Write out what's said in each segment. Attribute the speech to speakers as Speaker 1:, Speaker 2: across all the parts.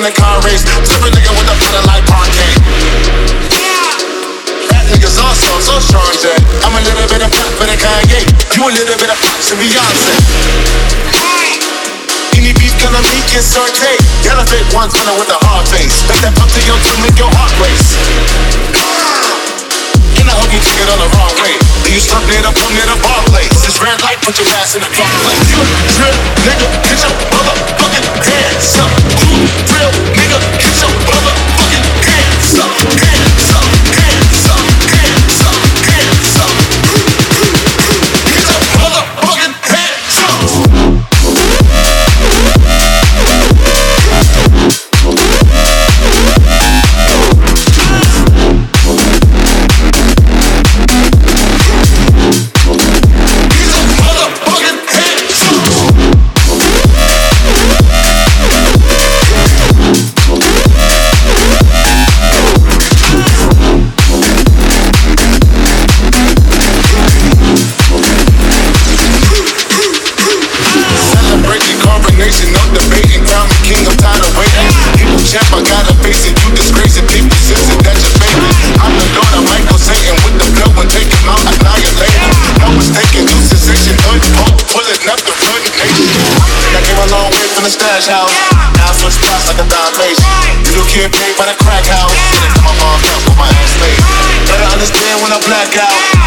Speaker 1: In the car race. Different nigga with a feeling like parquet. That niggas also so that I'm a little bit of pop for the Kanye. You a little bit of pop to Beyonce. Any beef gonna make it saute. Gotta fit one tunnel with a hard face. Let that pump to your tune make your heart race. And I hope you take it on the wrong way. Do you stop near the pump near the bar place? This red light, put your ass in the dark place. You drip, nigga, get your motherfucking hands up. Real nigga, get your motherfucking hands up. Hands the coronation, no debating. Crown me king, I'm tired of waiting. People champ, I gotta face it. You disgracing people, it that your favorite. I'm the Lord of Michael Satan with the blow and take him out, annihilate him. No mistaken, new sensation, hood, pole, pulling up the hood nation. I came a long way from the stash house. Now I switch spots like a Dalmatian. Little kid paid by the crack house. Didn't come up on up with my ass laid. Better understand when I black out.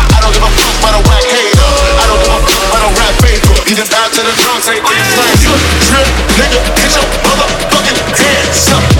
Speaker 1: You just bow to the drum, say oh, things like you drip, nigga, get your motherfucking hands up.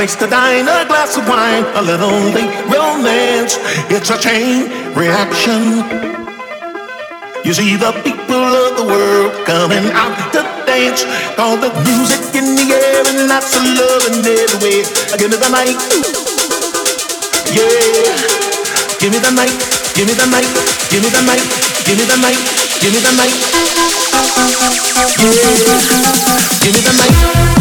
Speaker 2: A glass of
Speaker 3: wine,
Speaker 4: a little late romance. It's a chain reaction. You see the people of the world coming out to dance. All the music in the air and lots of love in every way. Give me the night. Yeah. Give me the night. Give me the night. Give me the night. Give me the night. Give me the night. Yeah. Give me the night.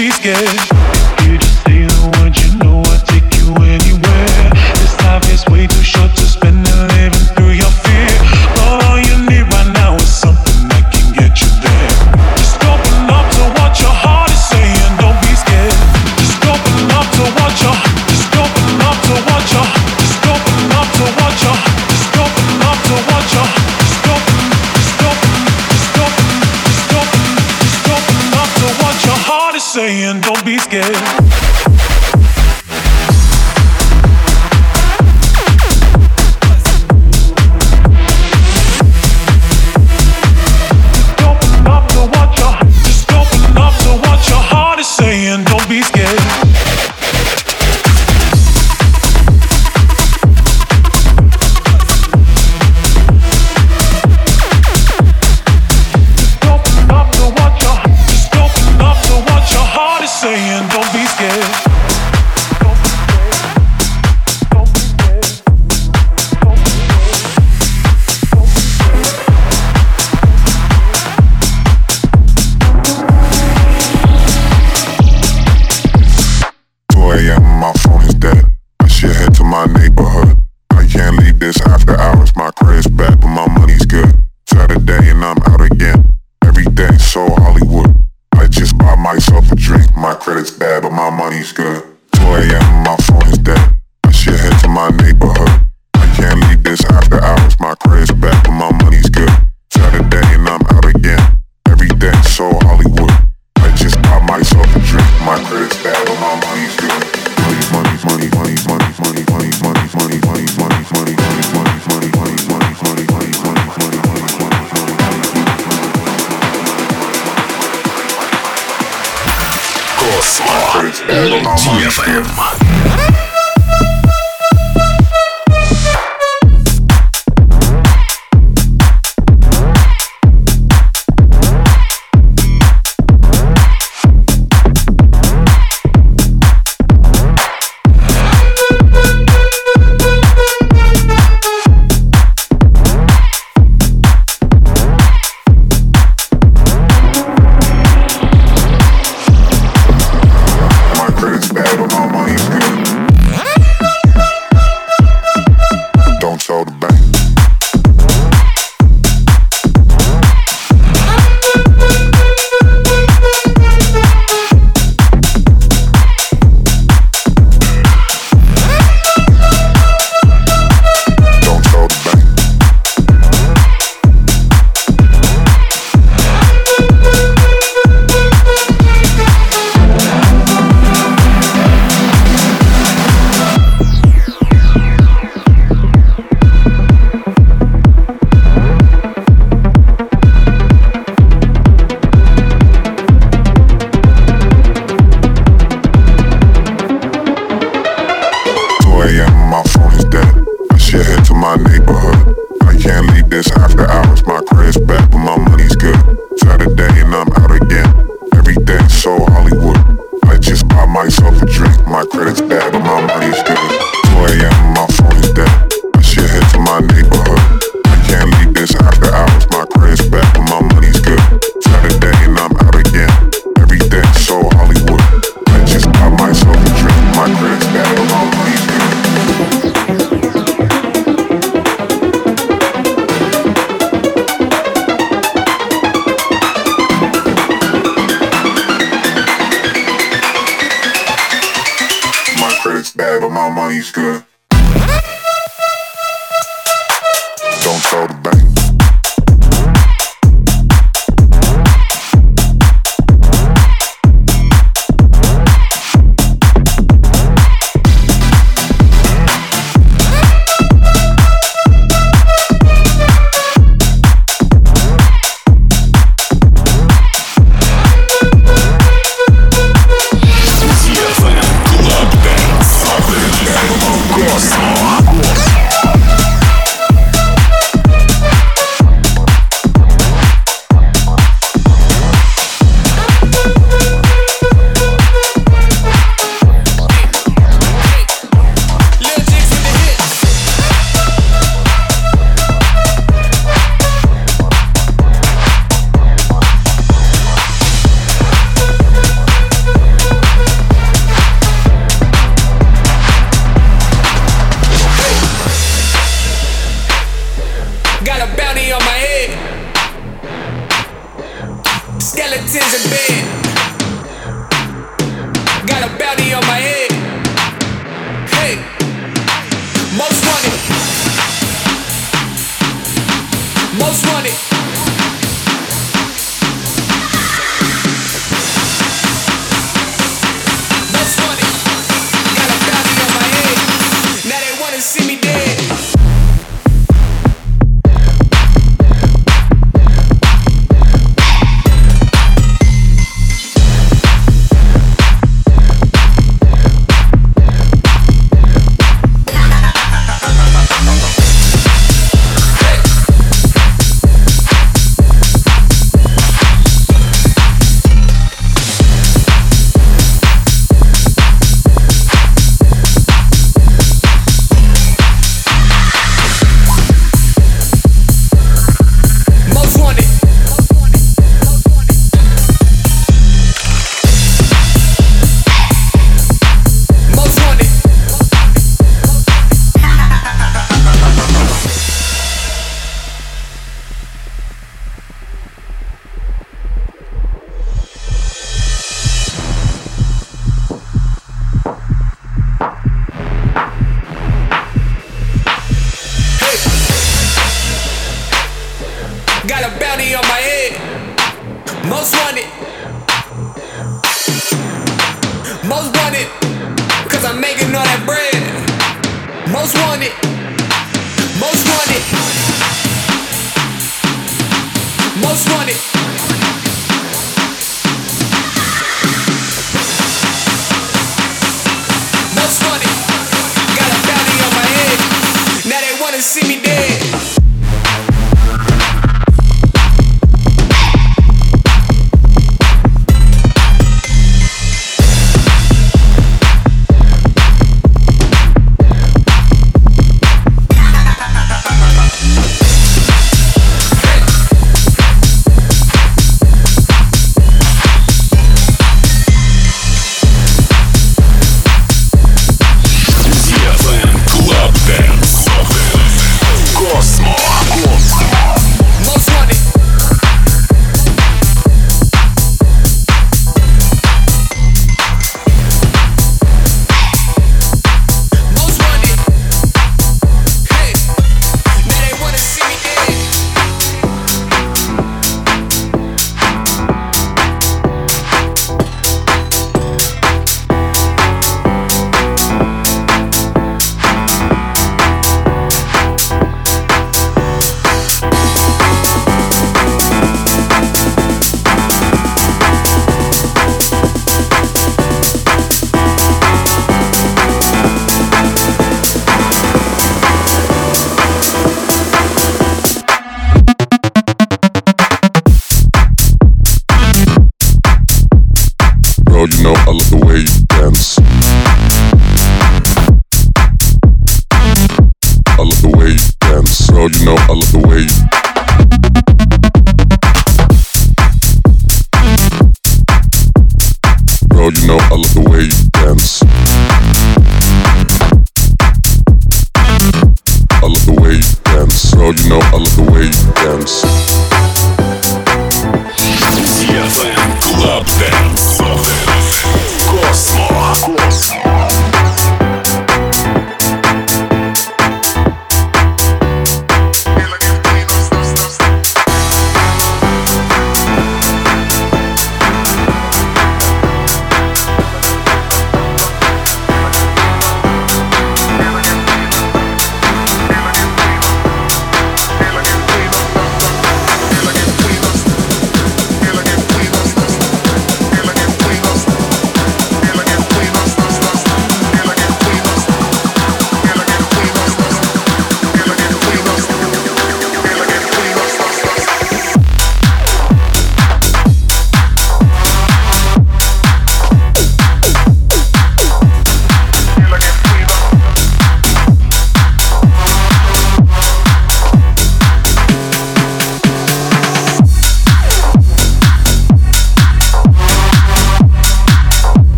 Speaker 5: be
Speaker 3: scared. DFM.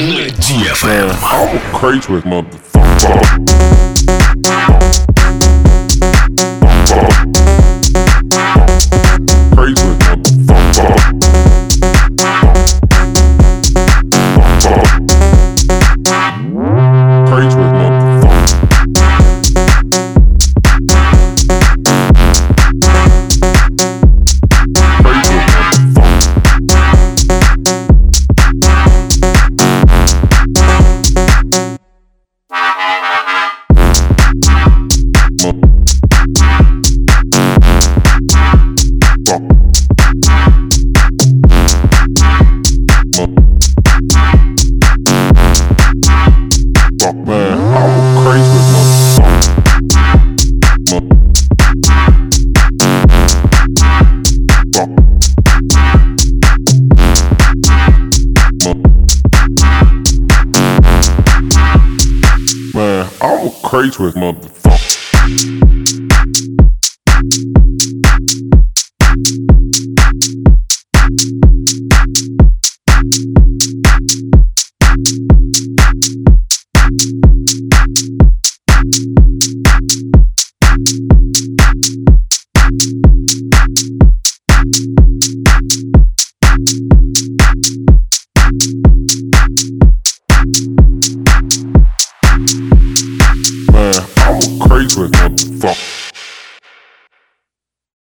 Speaker 3: DFM.
Speaker 2: I'm crazy with motherfucker.